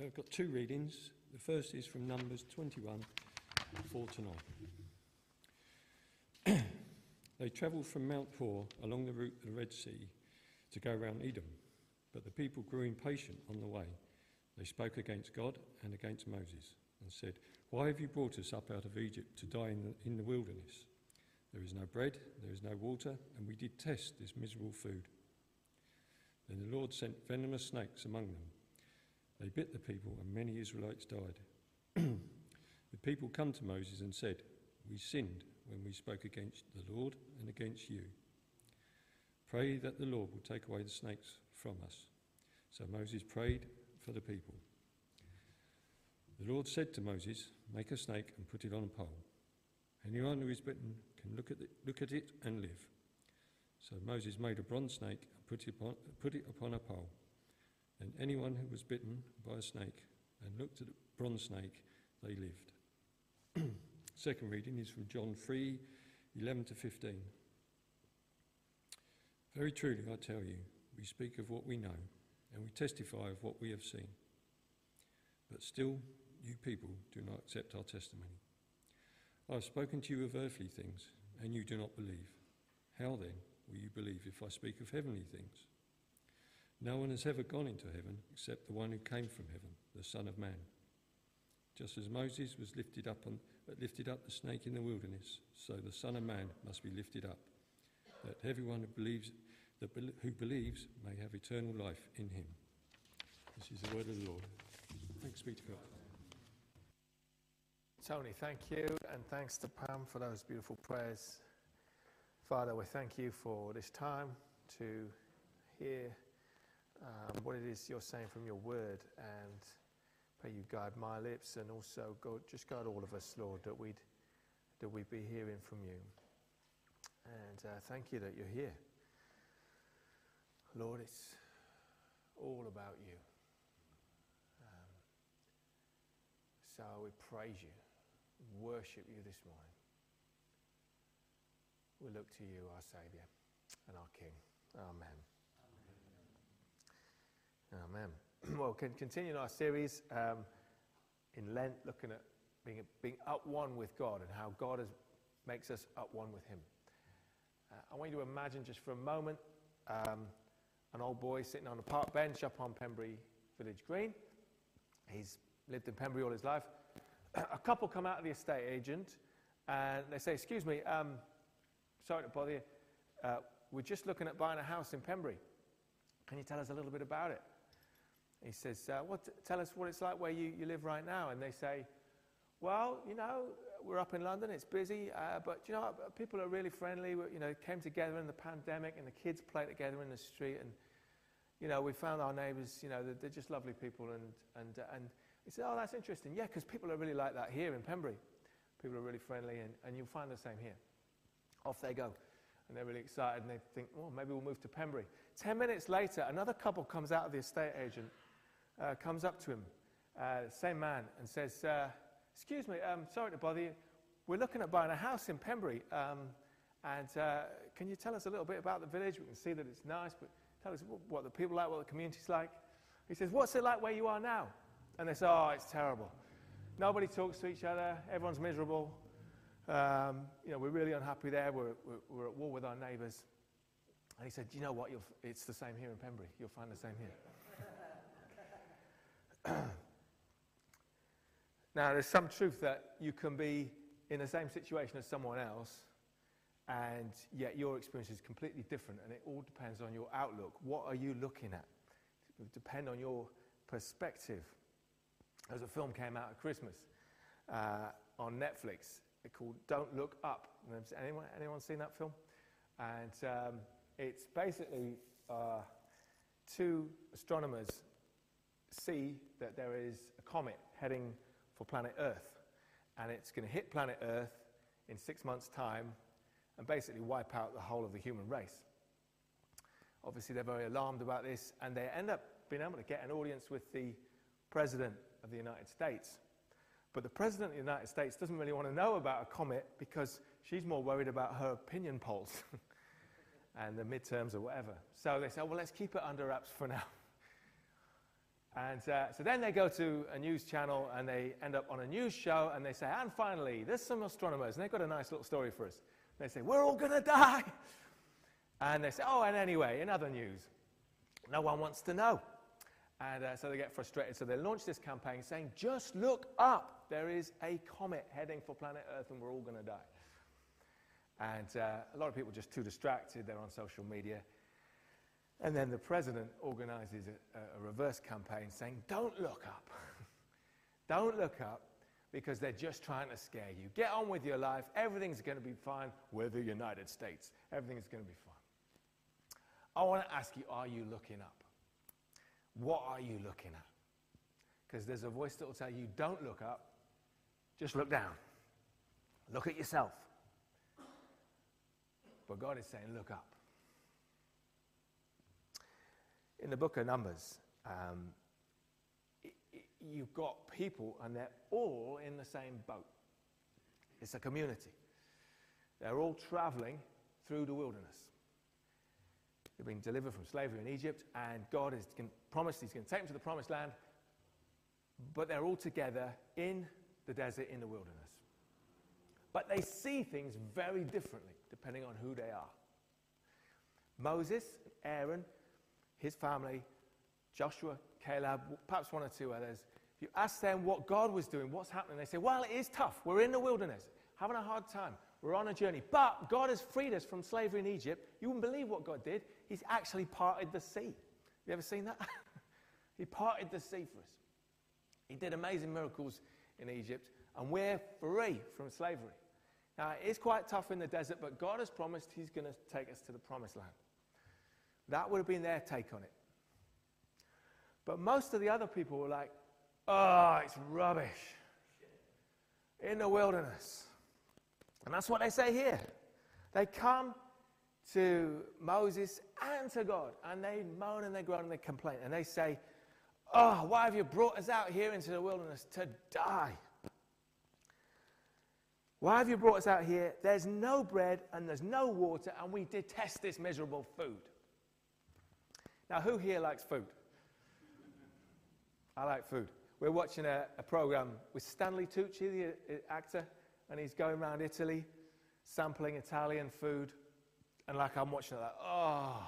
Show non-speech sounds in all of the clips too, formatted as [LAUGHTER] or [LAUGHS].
Uh, I've got two readings. The first is from Numbers 21, 4 to 9. [CLEARS THROAT] they travelled from Mount Hor along the route of the Red Sea to go round Edom, but the people grew impatient on the way. They spoke against God and against Moses and said, Why have you brought us up out of Egypt to die in the, in the wilderness? There is no bread, there is no water, and we detest this miserable food. Then the Lord sent venomous snakes among them. They bit the people, and many Israelites died. [CLEARS THROAT] the people come to Moses and said, We sinned when we spoke against the Lord and against you. Pray that the Lord will take away the snakes from us. So Moses prayed for the people. The Lord said to Moses, Make a snake and put it on a pole. Anyone who is bitten can look at it, look at it and live. So Moses made a bronze snake and put it, upon, put it upon a pole. Then anyone who was bitten by a snake and looked at a bronze snake, they lived. [CLEARS THROAT] Second reading is from John 3 11 to 15. Very truly, I tell you, we speak of what we know, and we testify of what we have seen. But still, you people do not accept our testimony. I have spoken to you of earthly things, and you do not believe. How then will you believe if I speak of heavenly things? No one has ever gone into heaven except the one who came from heaven, the Son of Man. Just as Moses was lifted up, on, lifted up the snake in the wilderness, so the Son of Man must be lifted up, that everyone who believes, that who believes may have eternal life in him. This is the word of the Lord. Thanks be to God. Tony, thank you, and thanks to Pam for those beautiful prayers. Father, we thank you for this time to hear um, what it is you're saying from your word, and pray you guide my lips, and also go, just guide all of us, Lord, that we'd that we'd be hearing from you. And uh, thank you that you're here, Lord. It's all about you. Um, so we praise you worship you this morning. We look to you, our Saviour and our King. Amen. Amen. [CLEARS THROAT] Well, can continue our series um, in Lent, looking at being, being up one with God and how God makes us up one with Him. Uh, I want you to imagine just for a moment um, an old boy sitting on a park bench up on Pembury Village Green. He's lived in Pembury all his life [CLEARS THROAT] a couple come out of the estate agent and they say, Excuse me, um, sorry to bother you. Uh, we're just looking at buying a house in Pembury. Can you tell us a little bit about it? He says, uh, what, Tell us what it's like where you, you live right now. And they say, Well, you know, we're up in London, it's busy, uh, but you know, people are really friendly. We, you know, came together in the pandemic and the kids play together in the street. And, you know, we found our neighbours, you know, they're, they're just lovely people. And, and, uh, and he said, Oh, that's interesting. Yeah, because people are really like that here in Pembury. People are really friendly, and, and you'll find the same here. Off they go. And they're really excited, and they think, Oh, maybe we'll move to Pembury. Ten minutes later, another couple comes out of the estate agent, uh, comes up to him, uh, same man, and says, uh, Excuse me, um, sorry to bother you. We're looking at buying a house in Pembury. Um, and uh, can you tell us a little bit about the village? We can see that it's nice, but tell us what, what the people like, what the community's like. He says, What's it like where you are now? And they say, oh, it's terrible. Nobody talks to each other. Everyone's miserable. Um, you know, we're really unhappy there. We're, we're, we're, at war with our neighbours. And he said, you know what? You'll, it's the same here in Pembury. You'll find the same here. [CLEARS THROAT] now, there's some truth that you can be in the same situation as someone else, and yet your experience is completely different, and it all depends on your outlook. What are you looking at? It will depend on your perspective. There's a film came out at Christmas uh, on Netflix called Don't Look Up. Anyone, anyone seen that film? And um, it's basically uh, two astronomers see that there is a comet heading for planet Earth. And it's going to hit planet Earth in six months' time and basically wipe out the whole of the human race. Obviously, they're very alarmed about this, and they end up being able to get an audience with the president of the United States. But the President of the United States doesn't really want to know about a comet because she's more worried about her opinion polls [LAUGHS] and the midterms or whatever. So they say, well, let's keep it under wraps for now. And uh, so then they go to a news channel and they end up on a news show and they say, and finally, there's some astronomers and they've got a nice little story for us. They say, we're all going to die. And they say, oh, and anyway, in other news, no one wants to know. And uh, so they get frustrated. So they launch this campaign saying, just look up. There is a comet heading for planet Earth and we're all going to die. And uh, a lot of people just too distracted. They're on social media. And then the president organizes a, a reverse campaign saying, don't look up. [LAUGHS] don't look up because they're just trying to scare you. Get on with your life. Everything's going to be fine. We're the United States. Everything's going to be fine. I want to ask you, are you looking up? What are you looking at? Because there's a voice that will tell you, don't look up, just look down. Look at yourself. But God is saying, look up. In the book of Numbers, um, it, it, you've got people and they're all in the same boat. It's a community. They're all traveling through the wilderness. They've been delivered from slavery in Egypt, and God has promised He's going to take them to the promised land, but they're all together in the desert, in the wilderness. But they see things very differently depending on who they are. Moses, Aaron, his family, Joshua, Caleb, perhaps one or two others, if you ask them what God was doing, what's happening, they say, Well, it is tough. We're in the wilderness, having a hard time. We're on a journey. But God has freed us from slavery in Egypt. You wouldn't believe what God did. He's actually parted the sea. You ever seen that? [LAUGHS] he parted the sea for us. He did amazing miracles in Egypt, and we're free from slavery. Now, it is quite tough in the desert, but God has promised He's going to take us to the promised land. That would have been their take on it. But most of the other people were like, oh, it's rubbish. In the wilderness. And that's what they say here. They come to Moses and to God, and they moan and they groan and they complain. And they say, Oh, why have you brought us out here into the wilderness to die? Why have you brought us out here? There's no bread and there's no water, and we detest this miserable food. Now, who here likes food? I like food. We're watching a, a program with Stanley Tucci, the uh, actor, and he's going around Italy sampling Italian food. And like I'm watching it, like, oh.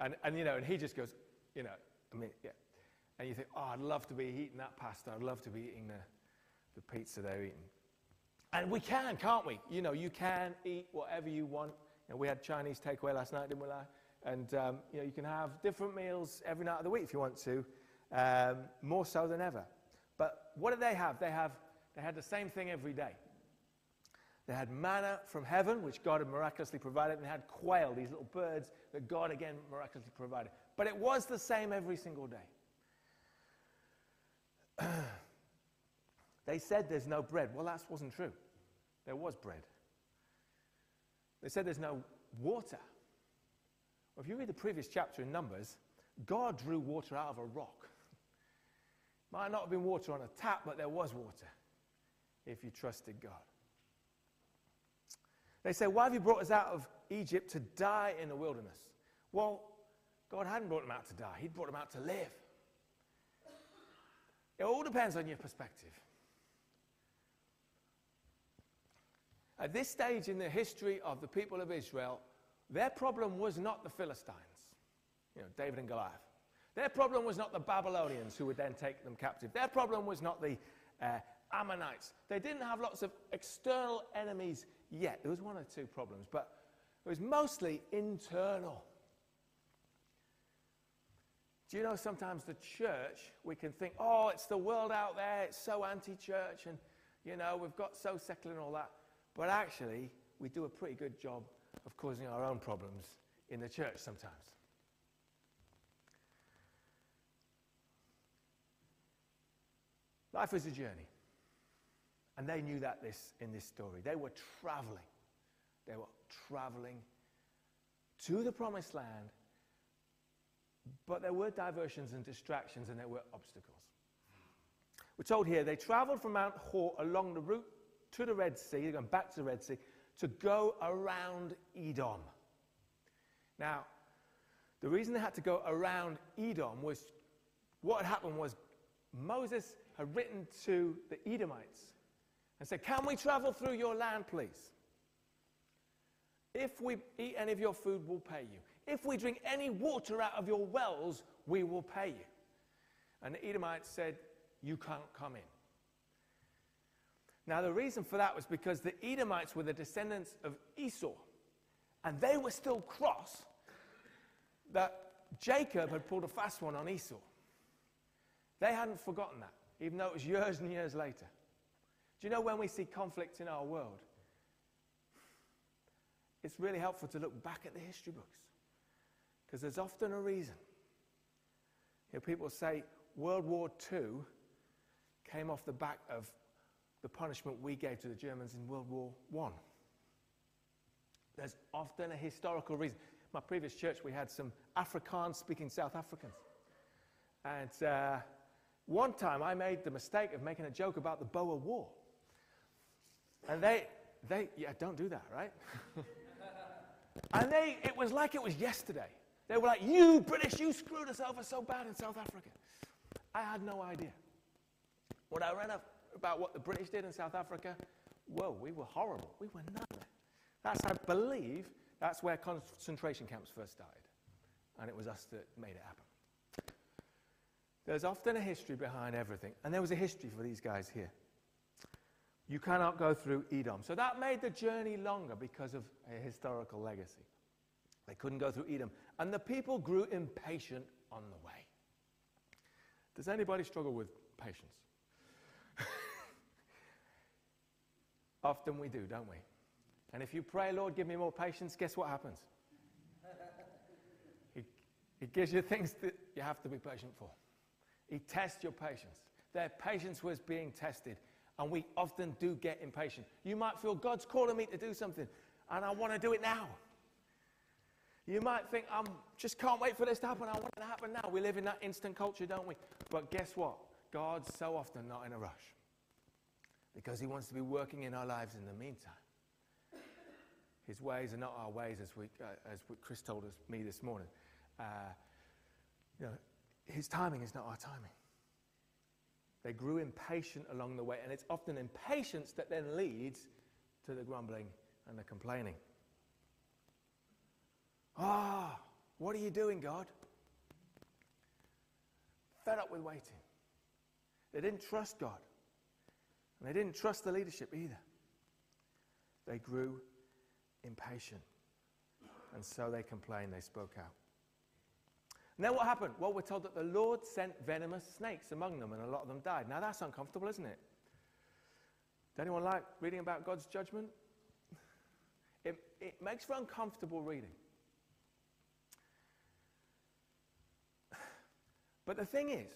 And, and, you know, and he just goes, you know, I mean, yeah. And you think, oh, I'd love to be eating that pasta. I'd love to be eating the, the pizza they're eating. And we can, can't we? You know, you can eat whatever you want. You know, we had Chinese takeaway last night, didn't we? And um, you know, you can have different meals every night of the week if you want to, um, more so than ever. But what did they have? They have they had the same thing every day. They had manna from heaven, which God had miraculously provided, and they had quail, these little birds that God again miraculously provided. But it was the same every single day. [CLEARS THROAT] they said there's no bread. Well, that wasn't true. There was bread. They said there's no water. Well, if you read the previous chapter in Numbers, God drew water out of a rock. Might not have been water on a tap, but there was water if you trusted God. They say, Why have you brought us out of Egypt to die in the wilderness? Well, God hadn't brought them out to die, He'd brought them out to live. It all depends on your perspective. At this stage in the history of the people of Israel, their problem was not the Philistines, you know, David and Goliath. Their problem was not the Babylonians who would then take them captive. Their problem was not the uh, Ammonites. They didn't have lots of external enemies yet. There was one or two problems, but it was mostly internal. Do you know sometimes the church, we can think, oh, it's the world out there, it's so anti church, and, you know, we've got so secular and all that. But actually, we do a pretty good job of causing our own problems in the church sometimes. Life is a journey. And they knew that this, in this story. They were traveling. They were traveling to the promised land, but there were diversions and distractions and there were obstacles. We're told here they traveled from Mount Hor along the route to the Red Sea, they're going back to the Red Sea, to go around Edom. Now, the reason they had to go around Edom was what had happened was Moses had written to the Edomites and said, Can we travel through your land, please? If we eat any of your food, we'll pay you. If we drink any water out of your wells, we will pay you. And the Edomites said, You can't come in. Now, the reason for that was because the Edomites were the descendants of Esau, and they were still cross that Jacob had pulled a fast one on Esau. They hadn't forgotten that, even though it was years and years later. Do you know when we see conflict in our world? It's really helpful to look back at the history books because there's often a reason. You know, people say World War II came off the back of the punishment we gave to the Germans in World War I. There's often a historical reason. My previous church, we had some Afrikaans speaking South Africans. And uh, one time I made the mistake of making a joke about the Boer War. And they, they yeah, don't do that, right? [LAUGHS] and they, it was like it was yesterday. They were like, You British, you screwed us over so bad in South Africa. I had no idea. When I read about what the British did in South Africa, whoa, we were horrible. We were nightmare. That's, I believe, that's where concentration camps first started. And it was us that made it happen. There's often a history behind everything. And there was a history for these guys here. You cannot go through Edom. So that made the journey longer because of a historical legacy. They couldn't go through Edom. And the people grew impatient on the way. Does anybody struggle with patience? Often we do, don't we? And if you pray, Lord, give me more patience, guess what happens? he, gives you things that you have to be patient for. He tests your patience. Their patience was being tested. And we often do get impatient. You might feel God's calling me to do something, and I want to do it now. You might think, I just can't wait for this to happen. I want it to happen now. We live in that instant culture, don't we? But guess what? God's so often not in a rush because He wants to be working in our lives in the meantime. His ways are not our ways, as, we, uh, as Chris told us, me this morning. Uh, you know, his timing is not our timing. They grew impatient along the way, and it's often impatience that then leads to the grumbling and the complaining. Ah, oh, what are you doing, God? Fed up with waiting. They didn't trust God, and they didn't trust the leadership either. They grew impatient, and so they complained, they spoke out. Then what happened? Well, we're told that the Lord sent venomous snakes among them, and a lot of them died. Now that's uncomfortable, isn't it? Does anyone like reading about God's judgment? [LAUGHS] It, it makes for uncomfortable reading. [SIGHS] But the thing is,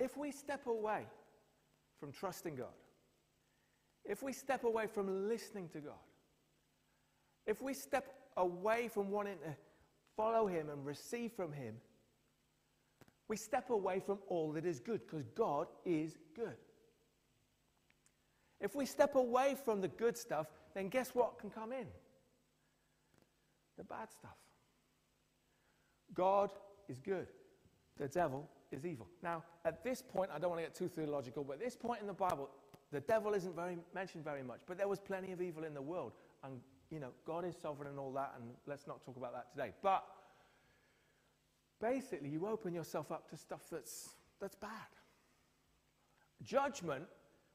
if we step away from trusting God, if we step away from listening to God, if we step away from wanting to follow Him and receive from Him, we step away from all that is good because God is good. If we step away from the good stuff, then guess what can come in? The bad stuff. God is good. The devil is evil. Now, at this point, I don't want to get too theological, but at this point in the Bible, the devil isn't very, mentioned very much, but there was plenty of evil in the world. And you know, God is sovereign and all that, and let's not talk about that today. But basically, you open yourself up to stuff that's, that's bad. Judgment,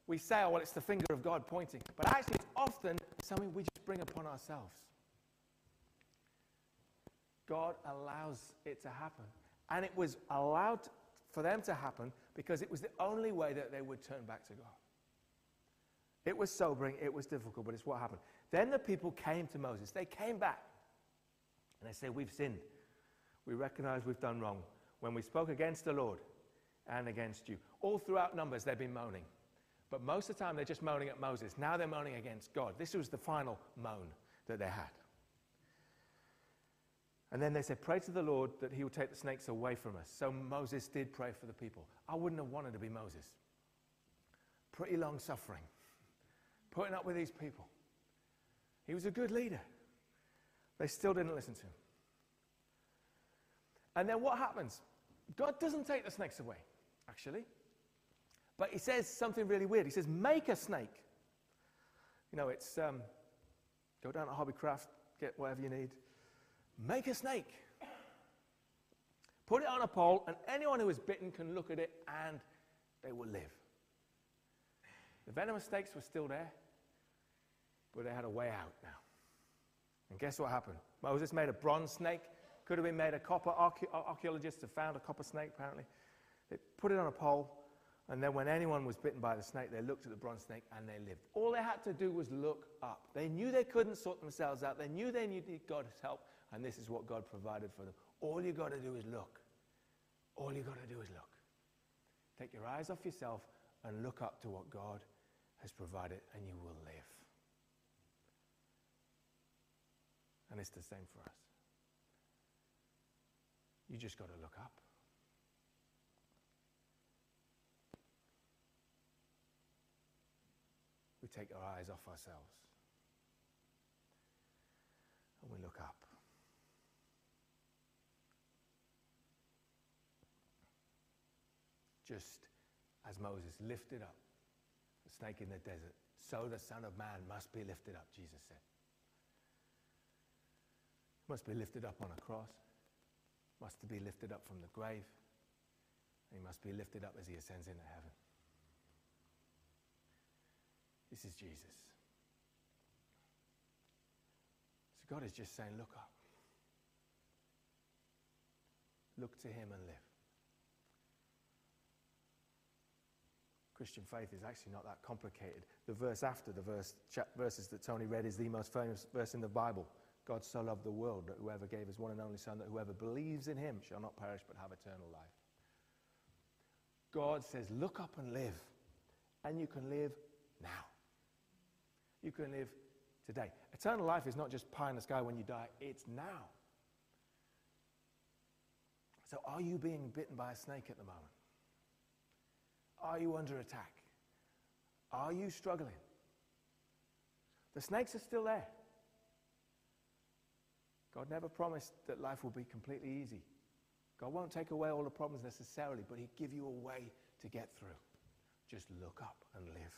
we say, oh, well, it's the finger of God pointing. But actually, it's often something we just bring upon ourselves. God allows it to happen. And it was allowed for them to happen because it was the only way that they would turn back to God. It was sobering, it was difficult, but it's what happened. Then the people came to Moses. They came back and they said, We've sinned. We recognize we've done wrong. When we spoke against the Lord and against you. All throughout Numbers, they've been moaning. But most of the time, they're just moaning at Moses. Now they're moaning against God. This was the final moan that they had. And then they said, Pray to the Lord that he will take the snakes away from us. So Moses did pray for the people. I wouldn't have wanted to be Moses. Pretty long suffering, putting up with these people. He was a good leader. They still didn't listen to him. And then what happens? God doesn't take the snakes away, actually. But he says something really weird. He says, make a snake. You know, it's um, go down to Hobbycraft, get whatever you need. Make a snake. Put it on a pole, and anyone who is bitten can look at it and they will live. The venomous snakes were still there, but they had a way out now. And guess what happened? Moses made a bronze snake. Could have been made a copper. Archaeologists have found a copper snake, apparently. They put it on a pole, and then when anyone was bitten by the snake, they looked at the bronze snake and they lived. All they had to do was look up. They knew they couldn't sort themselves out. They knew they needed God's help, and this is what God provided for them. All you got to do is look. All you got to do is look. Take your eyes off yourself and look up to what God has provided, and you will live. And it's the same for us. You just got to look up. We take our eyes off ourselves and we look up. Just as Moses lifted up the snake in the desert, so the Son of Man must be lifted up, Jesus said. Must be lifted up on a cross, must be lifted up from the grave, and he must be lifted up as he ascends into heaven. This is Jesus. So God is just saying, Look up. Look to him and live. Christian faith is actually not that complicated. The verse after the verse, verses that Tony read is the most famous verse in the Bible. God so loved the world that whoever gave his one and only Son, that whoever believes in him shall not perish but have eternal life. God says, Look up and live. And you can live now. You can live today. Eternal life is not just pie in the sky when you die, it's now. So, are you being bitten by a snake at the moment? Are you under attack? Are you struggling? The snakes are still there. God never promised that life will be completely easy. God won't take away all the problems necessarily, but He'll give you a way to get through. Just look up and live.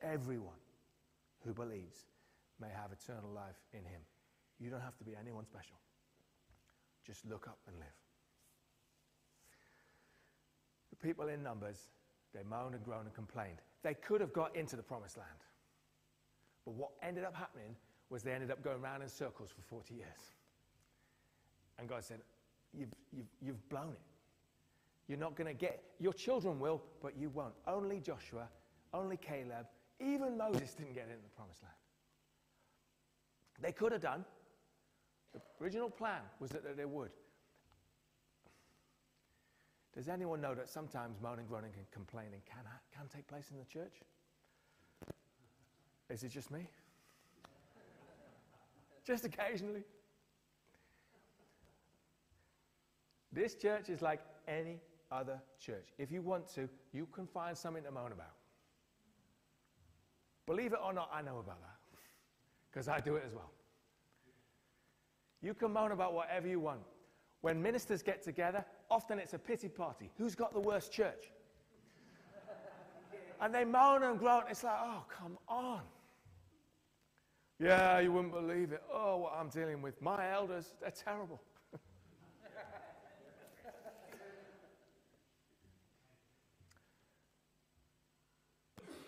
Everyone who believes may have eternal life in Him. You don't have to be anyone special. Just look up and live. The people in Numbers, they moaned and groaned and complained. They could have got into the promised land. But what ended up happening was they ended up going around in circles for 40 years. And God said, You've, you've, you've blown it. You're not going to get, your children will, but you won't. Only Joshua, only Caleb, even Moses didn't get into the promised land. They could have done. The original plan was that they would. Does anyone know that sometimes moaning, groaning, and complaining can, can take place in the church? Is it just me? Just occasionally. This church is like any other church. If you want to, you can find something to moan about. Believe it or not, I know about that because I do it as well. You can moan about whatever you want. When ministers get together, often it's a pity party. Who's got the worst church? and they moan and groan. It's like, oh, come on. Yeah, you wouldn't believe it. Oh, what I'm dealing with. My elders, they're terrible.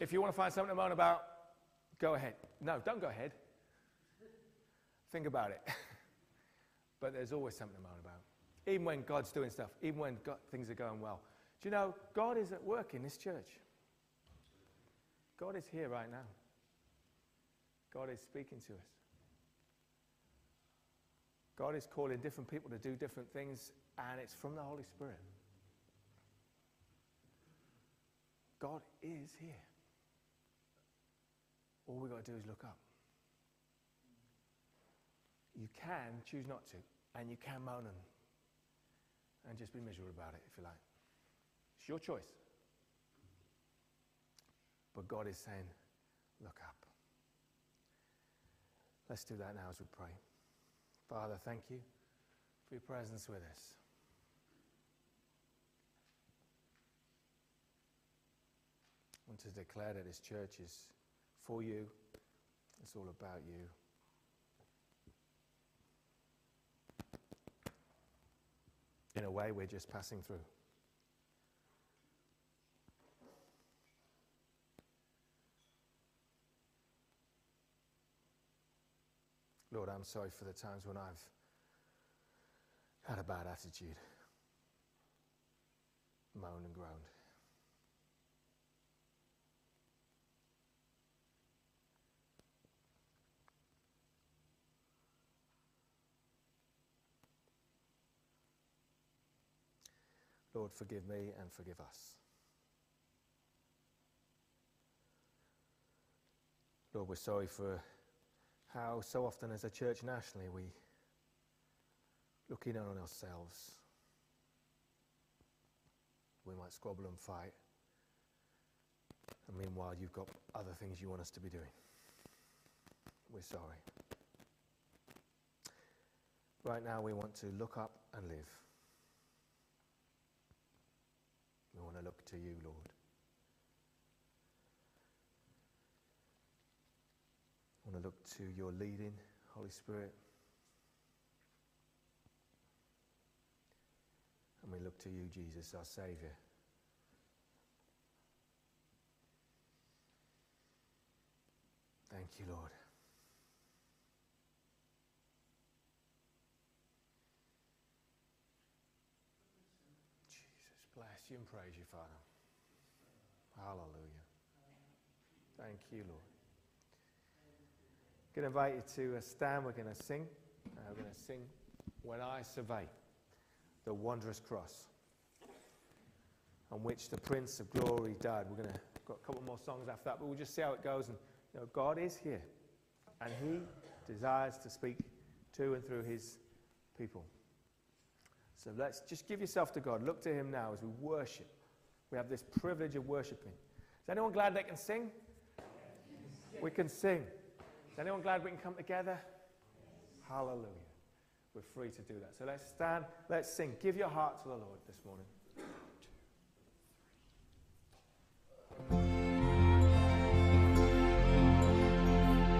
if you want to find something to moan about, go ahead. No, don't go ahead. Think about it. [LAUGHS] but there's always something to moan about. Even when God's doing stuff, even when God, things are going well. Do you know, God is at work in this church. God is here right now. God is speaking to us. God is calling different people to do different things, and it's from the Holy Spirit. God is here. All we've got to do is look up. You can choose not to, and you can moan and, and just be miserable about it if you like. It's your choice. But God is saying, look up. Let's do that now as we pray. Father, thank you for your presence with us. I want to declare that this church is for you. It's all about you. In a way, we're just passing through. Lord, I'm sorry for the times when I've had a bad attitude, moaned and groaned. Lord, forgive me and forgive us. Lord, we're sorry for how so often as a church nationally we look in on ourselves. We might squabble and fight. And meanwhile, you've got other things you want us to be doing. We're sorry. Right now, we want to look up and live. We want to look to you, Lord. To your leading, Holy Spirit. And we look to you, Jesus, our Saviour. Thank you, Lord. Jesus, bless you and praise you, Father. Hallelujah. Thank you, Lord. Going to invite you to uh, stand. We're going to sing. Uh, we're going to sing When I Survey the Wondrous Cross on which the Prince of Glory died. We're going to got a couple more songs after that, but we'll just see how it goes. And you know, God is here, and He desires to speak to and through His people. So let's just give yourself to God. Look to Him now as we worship. We have this privilege of worshiping. Is anyone glad they can sing? We can sing. Is anyone glad we can come together? Hallelujah. We're free to do that. So let's stand, let's sing. Give your heart to the Lord this morning.